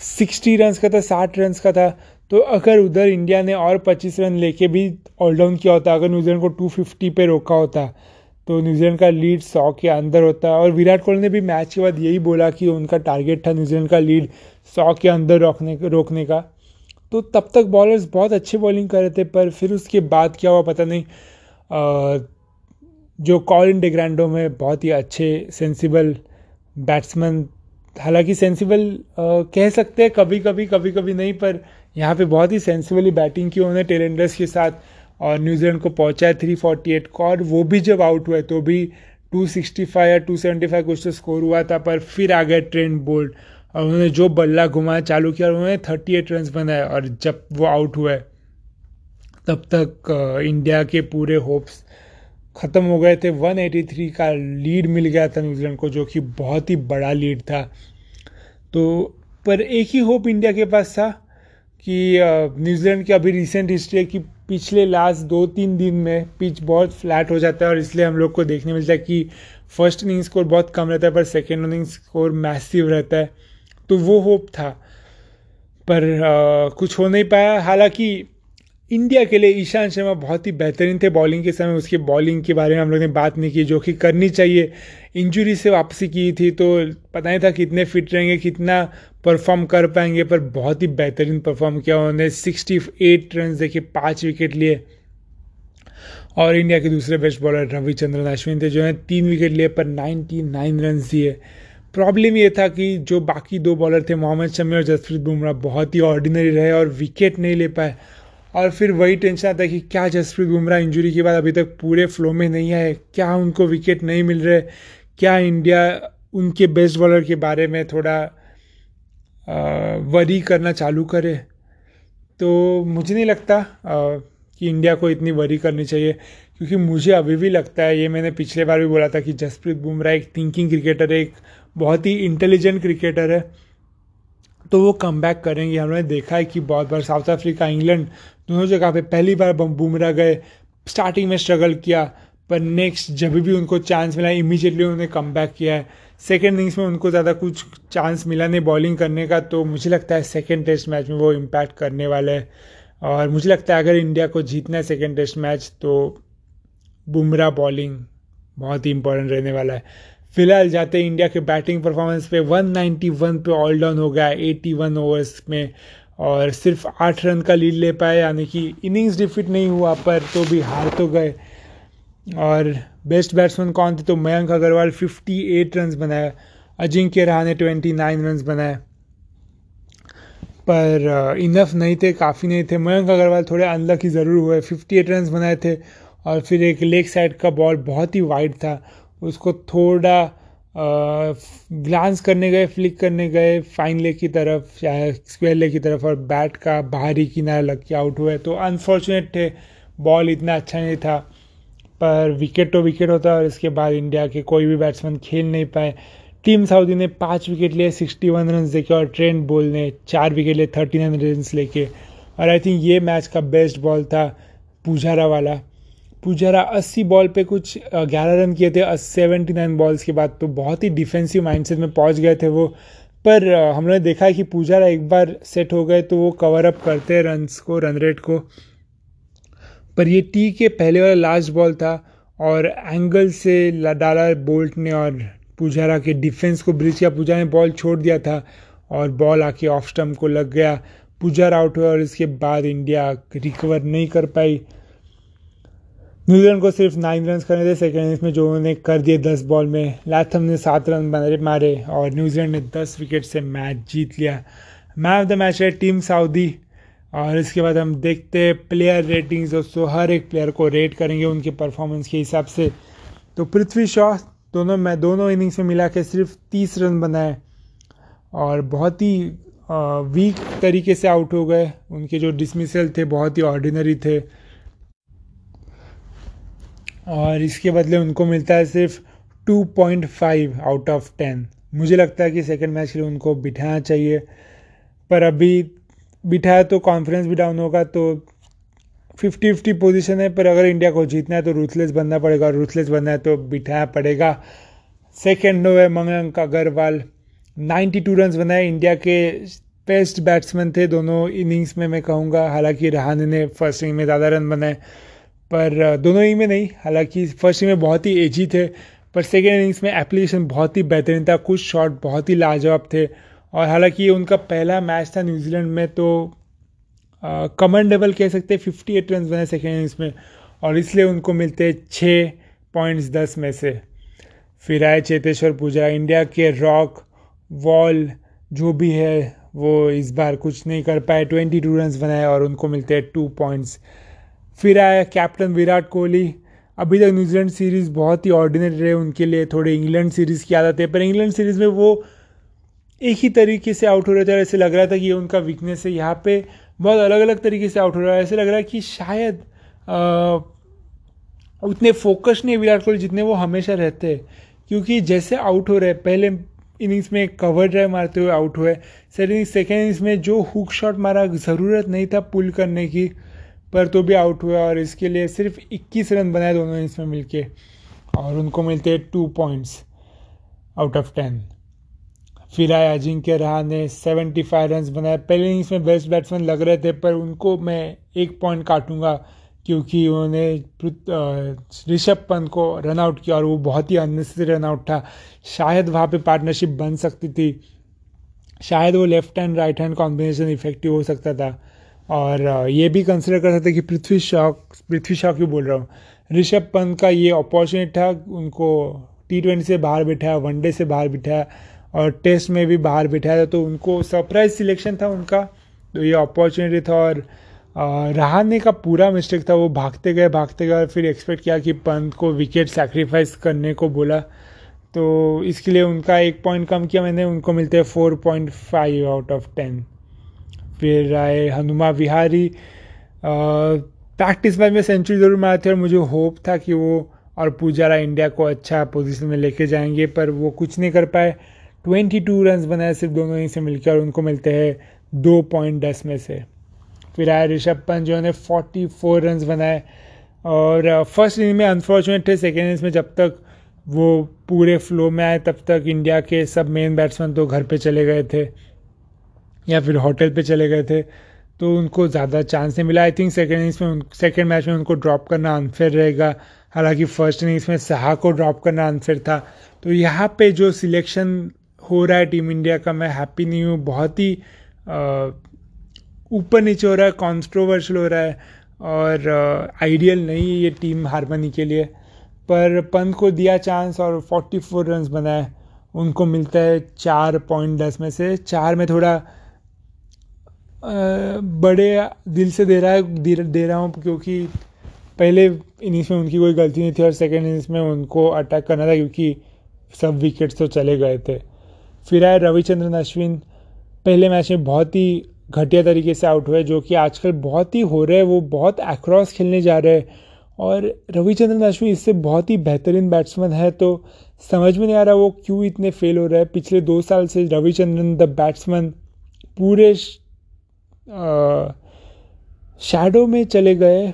सिक्सटी रन का था, साठ रन का था। तो अगर उधर इंडिया ने और पच्चीस रन लेके भी ऑल डाउन किया होता, अगर न्यूजीलैंड को टू फिफ्टी पे रोका होता तो न्यूजीलैंड का लीड सौ के अंदर होता है। और विराट कोहली ने भी मैच के बाद यही बोला कि उनका टारगेट था न्यूजीलैंड का लीड सौ के अंदर रोकने रोकने का। तो तब तक बॉलर्स बहुत अच्छी बॉलिंग कर रहे थे पर फिर उसके बाद क्या हुआ पता नहीं। आ, जो कॉलिन डिग्रांडो में बहुत ही अच्छे सेंसिबल बैट्समैन हालाँकि सेंसिबल कह सकते हैं कभी कभी कभी कभी नहीं पर यहाँ पे बहुत ही सेंसिबली बैटिंग की उन्होंने टेलेंडर्स के साथ और न्यूजीलैंड को पहुँचा है थ्री फोर्टी एट को, और वो भी जब आउट हुए तो भी टू सिक्सटी फाइव या टू सेवेंटी फाइव कुछ तो स्कोर हुआ था, पर फिर आ गए ट्रेंड बोल्ड और उन्होंने जो बल्ला घुमाया चालू किया, और उन्होंने थर्टी एट रन बनाए, और जब वो आउट हुए तब तक इंडिया के पूरे होप्स ख़त्म हो गए थे। 183 का लीड मिल गया था न्यूजीलैंड को, जो कि बहुत ही बड़ा लीड था। तो पर एक ही होप इंडिया के पास था कि न्यूजीलैंड की अभी रिसेंट हिस्ट्री है कि पिछले लास्ट दो तीन दिन में पिच बहुत फ्लैट हो जाता है और इसलिए हम लोग को देखने मिलता है कि फ़र्स्ट इनिंग स्कोर बहुत कम रहता है पर सेकेंड इनिंग स्कोर मैसिव रहता है। तो वो होप था। पर आ, कुछ हो नहीं पाया। हालाँकि इंडिया के लिए ईशान शर्मा बहुत ही बेहतरीन थे बॉलिंग के समय। उसकी बॉलिंग के बारे में हम लोग ने बात नहीं की, जो कि करनी चाहिए। इंजुरी से वापसी की थी तो पता नहीं था कितने फिट रहेंगे, कितना परफॉर्म कर पाएँगे, पर बहुत ही बेहतरीन परफॉर्म किया उन्होंने। सिक्सटी एट रन देखे, पाँच विकेट लिए। और इंडिया के दूसरे बेस्ट बॉलर रविचंद्रन अश्विन थे, जो है, तीन विकेट लिए पर नाइन्टी नाइन रन दिए। प्रॉब्लम ये था कि जो बाकी दो बॉलर थे, मोहम्मद शमी और जसप्रीत बुमराह, बहुत ही ऑर्डिनरी रहे और विकेट नहीं ले पाए। और फिर वही टेंशन आता है कि क्या जसप्रीत बुमराह इंजरी के बाद अभी तक पूरे फ्लो में नहीं आए? क्या उनको विकेट नहीं मिल रहे? क्या इंडिया उनके बेस्ट बॉलर के बारे में थोड़ा वरी करना चालू करे? तो मुझे नहीं लगता कि इंडिया को इतनी वरी करनी चाहिए। क्योंकि मुझे अभी भी लगता है, ये मैंने पिछले बार भी बोला था कि जसप्रीत बुमराह एक थिंकिंग क्रिकेटर है, एक बहुत ही इंटेलिजेंट क्रिकेटर है। तो वो कम बैक करेंगे। हमने देखा है कि बहुत बार साउथ अफ्रीका इंग्लैंड दोनों जगह पे पहली बार बुमराह गए। स्टार्टिंग में स्ट्रगल किया, पर नेक्स्ट जब भी उनको चांस मिला इमीजिएटली उन्होंने कम बैक किया है। सेकेंड इनिंग्स में उनको ज़्यादा कुछ चांस मिला नहीं बॉलिंग करने का तो मुझे लगता है सेकेंड टेस्ट मैच में वो इम्पैक्ट करने वाले हैं। और मुझे लगता है अगर इंडिया को जीतना है सेकेंड टेस्ट मैच तो बुमराह बॉलिंग बहुत ही इंपॉर्टेंट रहने वाला है। फ़िलहाल जाते इंडिया के बैटिंग परफॉर्मेंस पे। 191 पे ऑल डाउन हो गया 81 ओवर्स में। और सिर्फ़ आठ रन का लीड ले पाए, यानी कि इनिंग्स डिफिट नहीं हुआ, पर तो भी हार तो गए। और बेस्ट बैट्समैन कौन थे? तो मयंक अग्रवाल 58 रन बनाए। अजिंक्य रहा 29 रन बनाए। पर इनफ नहीं थे, काफ़ी नहीं थे। मयंक अग्रवाल थोड़े अनलकी ज़रूर हुए। 58 रन बनाए थे। और फिर एक लेग साइड का बॉल बहुत ही वाइड था। उसको थोड़ा ग्लांस करने गए फ्लिक करने गए फाइन लेग की तरफ़ या स्क्वेयर लेग की तरफ़ और बैट का बाहरी किनारा लग के आउट हुए। तो अनफॉर्चुनेट थे बॉल इतना अच्छा नहीं था, पर विकेट तो विकेट होता है और इसके बाद इंडिया के कोई भी बैट्समैन खेल नहीं पाए। टीम साउदी ने पाँच विकेट लिए सिक्सटी वन रन देके और ट्रेंड बोल ने चार विकेट लिए थर्टी नाइन रन लेके। और आई थिंक ये मैच का बेस्ट बॉल था पुजारा वाला। पुजारा अस्सी बॉल पे कुछ ग्यारह रन किए थे सेवेंटी नाइन बॉल्स के बाद तो बहुत ही डिफेंसिव माइंडसेट में पहुँच गए थे वो। पर हमने देखा कि पुजारा एक बार सेट हो गए तो वो कवर अप करते हैं रन्स को रन रेट को। पर ये टी के पहले वाला लास्ट बॉल था और एंगल से डाला बोल्ट ने और पुजारा के डिफेंस को ब्रिज किया। पुजारा ने बॉल छोड़ दिया था और बॉल आके ऑफ़ स्टम्प को लग गया। पुजारा आउट हुआ और इसके बाद इंडिया रिकवर नहीं कर पाई। न्यूजीलैंड को सिर्फ़ नाइन रन करने थे सेकेंड इनिंग्स में जो उन्होंने कर दिए दस बॉल में लैथम ने सात रन मारे और न्यूजीलैंड ने दस विकेट से मैच जीत लिया। मैन ऑफ़ द मैच है टीम सऊदी और इसके बाद हम देखते हैं प्लेयर रेटिंग्स दोस्तों, हर एक प्लेयर को रेट करेंगे उनके परफॉर्मेंस के हिसाब से। तो पृथ्वी शॉ, दोनों मैं, दोनों इनिंग्स में मिला के सिर्फ़ तीस रन बनाए और बहुत ही वीक तरीके से आउट हो गए। उनके जो डिसमिसल थे, बहुत ही ऑर्डिनरी थे। और इसके बदले उनको मिलता है सिर्फ़ 2.5 आउट ऑफ़ 10 मुझे लगता है कि सेकंड मैच के लिए उनको बिठाना चाहिए। पर अभी बिठाया तो कॉन्फिडेंस भी डाउन होगा तो फिफ्टी फिफ्टी पोजीशन है, पर अगर इंडिया को जीतना है तो रूथलेस बनना पड़ेगा और रूथलेस बनना है तो बिठाना पड़ेगा। सेकेंड नो है मयंक अग्रवाल 92 रन बनाए इंडिया के बेस्ट बैट्समैन थे, दोनों इनिंग्स में मैं कहूँगा। हालाँकि रहाने ने फ़र्स्ट इनिंग में ज़्यादा रन बनाए। पर दोनों ही में नहीं, हालाँकि फ़र्स्ट में बहुत ही एजी थे, पर सेकेंड इनिंग्स में एप्लीकेशन बहुत ही बेहतरीन था, कुछ शॉट बहुत ही लाजवाब थे, और हालाँकि उनका पहला मैच था न्यूजीलैंड में तो कमेंडेबल कह सकते फिफ्टी एट रन बने सेकेंड इनिंग्स में, और इसलिए उनको मिलते छः पॉइंट्स दस में से। फिर आए चेतेश्वर पूजा इंडिया के रॉक वॉल जो भी है, वो इस बार कुछ नहीं कर पाए ट्वेंटी टू रन बनाए और उनको मिलते हैं टू पॉइंट्स फिर आया कैप्टन विराट कोहली। अभी तक न्यूजीलैंड सीरीज़ बहुत ही ऑर्डिनरी रहे उनके लिए थोड़े इंग्लैंड सीरीज़ की आदत है पर इंग्लैंड सीरीज़ में वो एक ही तरीके से आउट हो रहे थे और ऐसे लग रहा था कि ये उनका वीकनेस है। यहाँ पे बहुत अलग अलग तरीके से आउट हो रहा है। ऐसे लग रहा है कि शायद आ, उतने फोकस नहीं विराट कोहली जितने वो हमेशा रहते हैं। क्योंकि जैसे आउट हो रहे पहले इनिंग्स में कवर ड्राइव मारते हुए आउट हुए सेकेंड इनिंग्स में जो हुक शॉट मारा ज़रूरत नहीं था पुल करने की। पर तो भी आउट हुआ और इसके लिए सिर्फ़ 21 रन बनाए दोनों इनिंग्स में मिलके और उनको मिलते हैं two points out of ten फिर आए अजिंक्य रहा ने 75 रन बनाए। पहले इनिंग्स में बेस्ट बैट्समैन लग रहे थे, पर उनको मैं एक पॉइंट काटूँगा क्योंकि उन्होंने ऋषभ पंत को रन आउट किया और वो बहुत ही अननेसेसरी रन आउट था। शायद वहाँ पे पार्टनरशिप बन सकती थी। शायद वो left hand right hand combination effective हो सकता था। और ये भी कंसिडर कर सकते कि पृथ्वी शॉ पृथ्वी शॉ क्यों बोल रहा हूँ? ऋषभ पंत का ये अपॉर्चुनिटी था, उनको टी ट्वेंटी से बाहर बिठाया वनडे से बाहर बिठाया और टेस्ट में भी बाहर बिठाया था तो उनको सरप्राइज़ सिलेक्शन था उनका तो ये अपॉर्चुनिटी था और रहाने का पूरा मिस्टेक था, वो भागते गए भागते गए फिर एक्सपेक्ट किया कि पंत को विकेट सेक्रीफाइस करने को बोला तो इसके लिए उनका एक पॉइंट कम किया मैंने, उनको मिलते हैं four point five out of ten फिर आए हनुमा विहारी। प्रैक्टिस मैच में सेंचुरी ज़रूर मारे थे और मुझे होप था कि वो और पुजारा इंडिया को अच्छा पोजीशन में लेके जाएँगे, पर वो कुछ नहीं कर पाए। ट्वेंटी टू रन बनाए सिर्फ़ दोनों ही से मिलकर और उनको मिलते हैं दो पॉइंट दस में से। फिर आए ऋषभ पंत जो ने फोर्टी फोर रन बनाए और फ़र्स्ट इनिंग में अनफॉर्चुनेट थे सेकेंड इनिंग्स में जब तक वो पूरे फ्लो में आए, तब तक इंडिया के सब मेन बैट्समैन तो घर पे चले गए थे। या फिर होटल पे चले गए थे तो उनको ज़्यादा चांस नहीं मिला। आई थिंक सेकेंड इनिंग्स में सेकेंड मैच में उनको ड्रॉप करना अनफेयर रहेगा। हालाँकि फ़र्स्ट इनिंग्स में सहा को ड्रॉप करना अनफेयर था। तो यहाँ पे जो सिलेक्शन हो रहा है टीम इंडिया का, मैं हैप्पी नहीं हूँ। बहुत ही ऊपर नीचे हो रहा है कॉन्ट्रोवर्शियल हो रहा है और आइडियल नहीं है ये टीम हारमनी के लिए। पर पंत को दिया चांस और 44 रन्स बनाए। उनको मिलता है चार पॉइंट दस में से। चार में थोड़ा बड़े दिल से दे रहा है दे, रहा हूँ क्योंकि पहले इनिंग्स में उनकी कोई गलती नहीं थी और सेकेंड इनिंग्स में उनको अटैक करना था क्योंकि सब विकेट्स तो चले गए थे। फिर आए रविचंद्रन अश्विन। पहले मैच में बहुत ही घटिया तरीके से आउट हुए जो कि आजकल बहुत ही हो रहे हैं वो बहुत एक्रॉस खेलने जा रहे हैं। और रविचंद्रन अश्विन इससे बहुत ही बेहतरीन बैट्समैन है तो समझ में नहीं आ रहा वो क्यों इतने फेल हो रहे हैं। पिछले दो साल से रविचंद्रन द बैट्समैन पूरे शैडो में चले गए,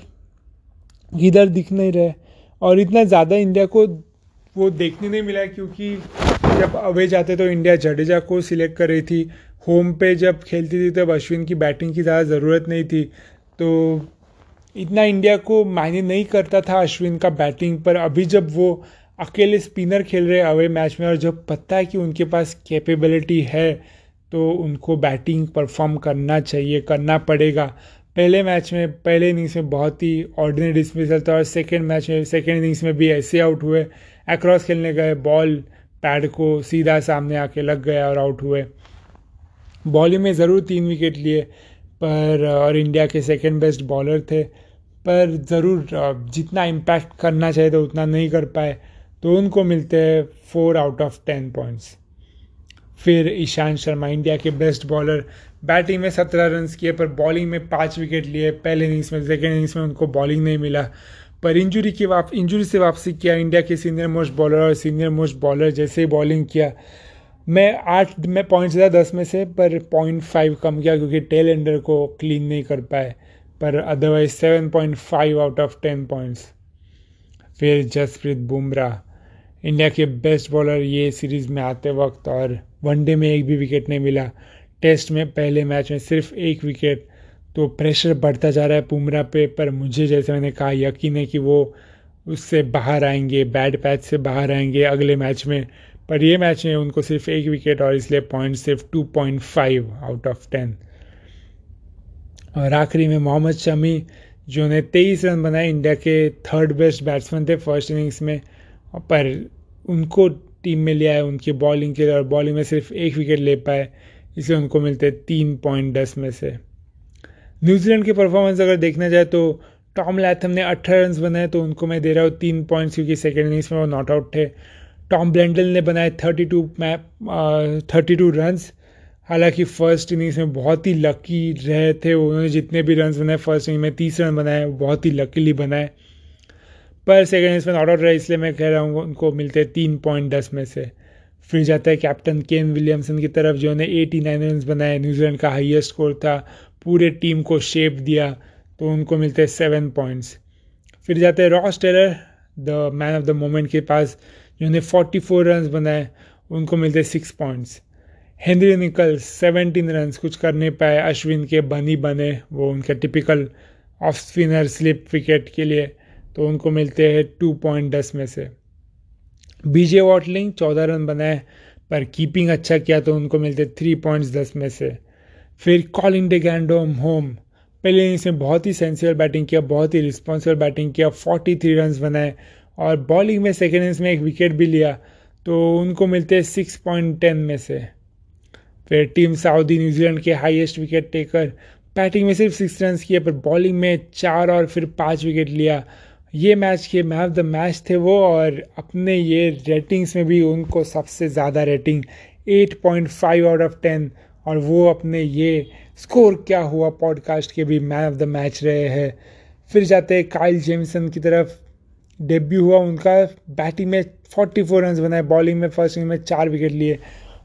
इधर दिख नहीं रहे, और इतना ज़्यादा इंडिया को वो देखने नहीं मिला क्योंकि जब अवे जाते तो इंडिया जडेजा को सिलेक्ट कर रही थी। होम पे जब खेलती थी तब अश्विन की बैटिंग की ज़्यादा ज़रूरत नहीं थी। तो इतना इंडिया को मायने नहीं करता था अश्विन का बैटिंग पर। अभी जब वो अकेले स्पिनर खेल रहे अवे मैच में, और जब पता है कि उनके पास कैपेबिलिटी है तो उनको बैटिंग परफॉर्म करना चाहिए, करना पड़ेगा। पहले मैच में, पहले इनिंग्स में बहुत ही ऑर्डिनरी डिसमिसल था और सेकेंड मैच में सेकेंड इनिंग्स में भी ऐसे आउट हुए। अक्रॉस खेलने गए बॉल पैड को सीधा सामने आके लग गया और आउट हुए। बॉलिंग में ज़रूर तीन विकेट लिए, पर, और इंडिया के सेकेंड बेस्ट बॉलर थे। पर ज़रूर, जितना इम्पैक्ट करना चाहिए था उतना नहीं कर पाए। तो उनको मिलते हैं four out of ten points फिर ईशांत शर्मा, इंडिया के बेस्ट बॉलर बैटिंग में सत्रह रन किए, पर बॉलिंग में पाँच विकेट लिए। पहले इनिंग्स में सेकेंड इनिंग्स में उनको बॉलिंग नहीं मिला। पर इंजुरी की वाप इंजुरी से वापसी किया इंडिया के सीनियर मोस्ट बॉलर और सीनियर मोस्ट बॉलर जैसे ही बॉलिंग किया। मैं आठ, में पॉइंट्स था दस में से, पर पॉइंट फाइव कम किया क्योंकि टेल एंडर को क्लीन नहीं कर पाए। पर otherwise seven point five out of ten points फिर जसप्रीत बुमराह, इंडिया के बेस्ट बॉलर ये सीरीज़ में आते वक्त और वनडे में एक भी विकेट नहीं मिला। टेस्ट में पहले मैच में सिर्फ़ एक विकेट। तो प्रेशर बढ़ता जा रहा है पुमरा पे, पर मुझे जैसे मैंने कहा, यकीन है कि वो उससे बाहर आएँगे बैड पैच से बाहर आएँगे अगले मैच में। पर ये मैच में उनको सिर्फ़ एक विकेट और इसलिए पॉइंट सिर्फ़ two point five out of ten और आखिरी में मोहम्मद शमी जो ने तेईस रन बनाए, इंडिया के थर्ड बेस्ट बैट्समैन थे फ़र्स्ट इनिंग्स में। पर उनको टीम में लिया है उनकी बॉलिंग के लिए और बॉलिंग में सिर्फ़ एक विकेट ले पाए, इसलिए उनको मिलते तीन पॉइंट दस में से। न्यूजीलैंड की परफॉर्मेंस अगर देखना जाए तो टॉम लैथम ने अट्ठारह रन बनाए तो उनको मैं दे रहा हूँ तीन पॉइंट्स क्योंकि सेकेंड इनिंग्स में वो नॉट आउट थे। टॉम ब्लेंडल ने बनाए थर्टी टू मैप थर्टी टू रन्स हालाँकि फ़र्स्ट इनिंग्स में बहुत ही लकी रहे थे, उन्होंने जितने भी रन बनाए फ़र्स्ट इनिंग में तीस रन बनाए, बहुत ही लकीली बनाए। पर सेकेंड इनिंग्स में नॉट आउट रहा, इसलिए मैं कह रहा हूँ, उनको मिलते हैं तीन पॉइंट दस में से। फिर जाता है कैप्टन केन विलियमसन की तरफ़, जो ने एटी नाइन रन बनाए न्यूजीलैंड का हाईएस्ट स्कोर था, पूरे टीम को शेप दिया तो उनको मिलते हैं सेवन पॉइंट्स फिर जाते हैं Ross Taylor the man of the moment के पास जिन्होंने फोर्टी फोर रन बनाए, उनको मिलते six points Henry Nicholls seventeen run कुछ कर नहीं पाए, अश्विन के बनी बने, वो उनके typical off spinner slip wicket के लिए। तो उनको मिलते हैं टू पॉइंट दस में से। बीजे वॉटलिंग चौदह रन बनाए, पर कीपिंग अच्छा किया तो उनको मिलते थ्री पॉइंट्स दस में से। फिर कॉलिंग डे गैंडोम होम पहले इनिंग्स में बहुत ही सेंसिबल बैटिंग किया, बहुत ही रिस्पॉन्सिबल बैटिंग किया फोर्टी थ्री रन बनाए, और बॉलिंग में सेकेंड इनिंग्स में एक विकेट भी लिया तो उनको मिलते सिक्स पॉइंट टेन में से। फिर टीम सऊदी न्यूजीलैंड के हाईएस्ट विकेट टेकर बैटिंग में सिर्फ़ सिक्स रन किए, पर बॉलिंग में चार और फिर पाँच विकेट लिया ये मैच के मैन ऑफ़ द मैच थे वो और अपने ये रेटिंग्स में भी उनको सबसे ज़्यादा रेटिंग 8.5 आउट ऑफ़ 10 और वो अपने ये स्कोर क्या हुआ पॉडकास्ट के भी मैन ऑफ़ द मैच रहे हैं। फिर जाते हैं काइल जेमसन की तरफ़। डेब्यू हुआ उनका। बैटिंग में 44 रन बनाए। बॉलिंग में फ़र्स्ट इनिंग में चार विकेट लिए।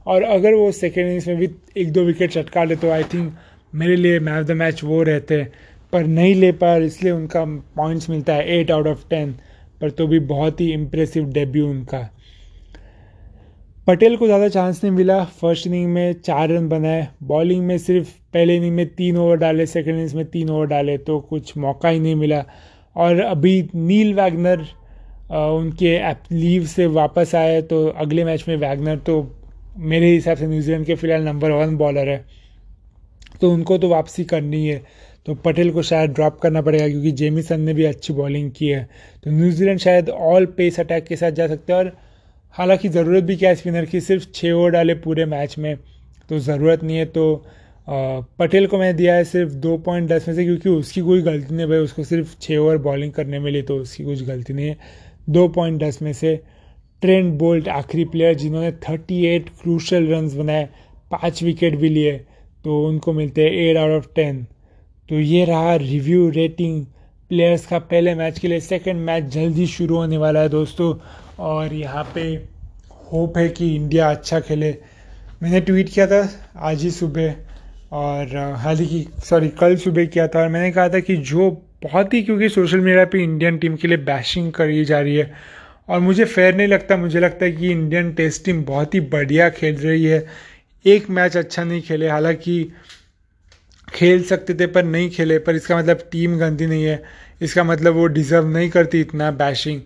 और अगर वो सेकेंड इनिंग्स में भी एक दो विकेट चटका ले तो आई थिंक मेरे लिए मैन ऑफ़ द मैच वो रहते। पर नहीं ले पाए इसलिए उनका पॉइंट्स मिलता है एट आउट ऑफ़ टेन पर तो भी बहुत ही इम्प्रेसिव डेब्यू उनका। पटेल को ज़्यादा चांस नहीं मिला फ़र्स्ट इनिंग में चार रन बनाए बॉलिंग में सिर्फ़ पहले इनिंग में तीन ओवर डाले सेकेंड इनिंग्स में तीन ओवर डाले तो कुछ मौका ही नहीं मिला। और अभी नील वैगनर उनके लीव से वापस आए तो अगले मैच में वैगनर तो मेरे हिसाब से न्यूजीलैंड के फ़िलहाल नंबर वन बॉलर है। तो उनको तो वापसी करनी है। तो पटेल को शायद ड्रॉप करना पड़ेगा क्योंकि जेमिसन ने भी अच्छी बॉलिंग की है। तो न्यूजीलैंड शायद ऑल पेस अटैक के साथ जा सकते हैं और हालाँकि ज़रूरत भी क्या है स्पिनर की? सिर्फ़ छः ओवर डाले पूरे मैच में तो ज़रूरत नहीं है। तो पटेल को मैंने दिया है सिर्फ़ दो पॉइंट दस में से क्योंकि उसकी कोई गलती नहीं भाई। उसको सिर्फ़ छः ओवर बॉलिंग करने में ली तो उसकी कुछ गलती नहीं है। दो पॉइंट दस में से ट्रेंड बोल्ट आखिरी प्लेयर जिन्होंने थर्टी एट क्रूशल रन बनाए, पाँच विकेट भी लिए तो उनको मिलते हैं एट आउट ऑफ़ टेन तो ये रहा रिव्यू रेटिंग प्लेयर्स का पहले मैच के लिए। सेकंड मैच जल्दी शुरू होने वाला है दोस्तों। और यहाँ पे होप है कि इंडिया अच्छा खेले। मैंने ट्वीट किया था आज ही सुबह और हालाँकि सॉरी कल सुबह किया था। और मैंने कहा था कि जो बहुत ही, क्योंकि सोशल मीडिया पे इंडियन टीम के लिए बैशिंग करी जा रही है और मुझे फेयर नहीं लगता। मुझे लगता है कि इंडियन टेस्ट टीम बहुत ही बढ़िया खेल रही है। एक मैच अच्छा नहीं खेले। हालाँकि खेल सकते थे पर नहीं खेले पर इसका मतलब टीम गंदी नहीं है। इसका मतलब वो डिज़र्व नहीं करती इतना बैशिंग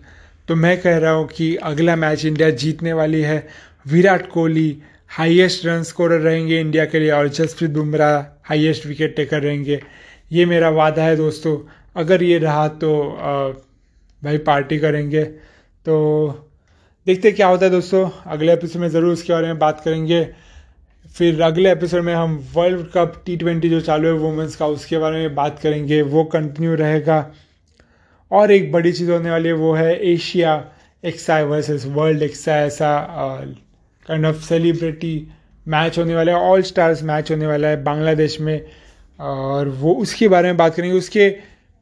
तो मैं कह रहा हूँ कि अगला मैच इंडिया जीतने वाली है। Virat Kohli highest run scorer रहेंगे इंडिया के लिए और Jasprit Bumrah highest wicket taker रहेंगे। ये मेरा वादा है दोस्तों। अगर ये रहा तो आ, भाई पार्टी करेंगे। तो देखते क्या होता है दोस्तों। अगले एपिसोड में ज़रूर उसके बारे में बात करेंगे। फिर अगले एपिसोड में हम वर्ल्ड कप टी ट्वेंटी जो चालू है वुमेंस का, उसके बारे में बात करेंगे। वो कंटिन्यू रहेगा। और एक बड़ी चीज़ होने वाली है, वो है Asia XI versus world XI ऐसा काइंड ऑफ़ सेलिब्रिटी मैच होने वाला है ऑल स्टार्स मैच होने वाला है बांग्लादेश में। और वो, उसके बारे में बात करेंगे। उसके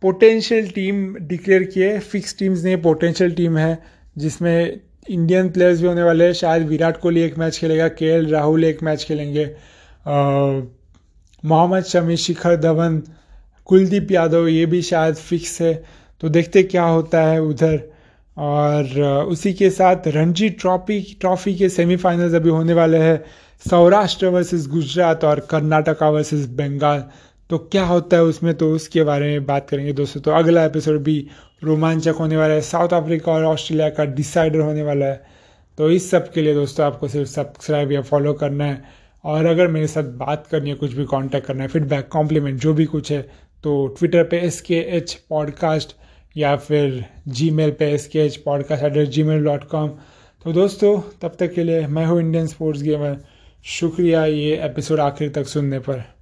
पोटेंशियल टीम डिक्लेयर किए फिक्स टीम्स नहीं पोटेंशियल टीम है, जिसमें इंडियन प्लेयर्स भी होने वाले हैं। शायद विराट कोहली एक मैच खेलेगा, के राहुल एक मैच खेलेंगे। मोहम्मद शमी, शिखर धवन, कुलदीप यादव, ये भी शायद फिक्स है। तो देखते क्या होता है उधर। और उसी के साथ रणजी ट्रॉफी ट्रॉफी के सेमीफाइनल्स अभी होने वाले हैं। सौराष्ट्र वर्सेस गुजरात और कर्नाटका वर्सेस बंगाल। तो क्या होता है उसमें? तो उसके बारे में बात करेंगे दोस्तों। तो अगला एपिसोड भी रोमांचक होने वाला है, साउथ अफ्रीका और ऑस्ट्रेलिया का डिसाइडर होने वाला है। तो इस सब के लिए दोस्तों, आपको सिर्फ़ सब्सक्राइब या फॉलो करना है। और अगर मेरे साथ बात करनी है, कुछ भी कांटेक्ट करना है फीडबैक कॉम्प्लीमेंट जो भी कुछ है तो ट्विटर पे एस के एच पॉडकास्ट या फिर जी मेल पे S K H podcast at Gmail dot com तो दोस्तों, तब तक के लिए मैं हूँ इंडियन स्पोर्ट्स गेमर शुक्रिया ये एपिसोड आखिर तक सुनने पर।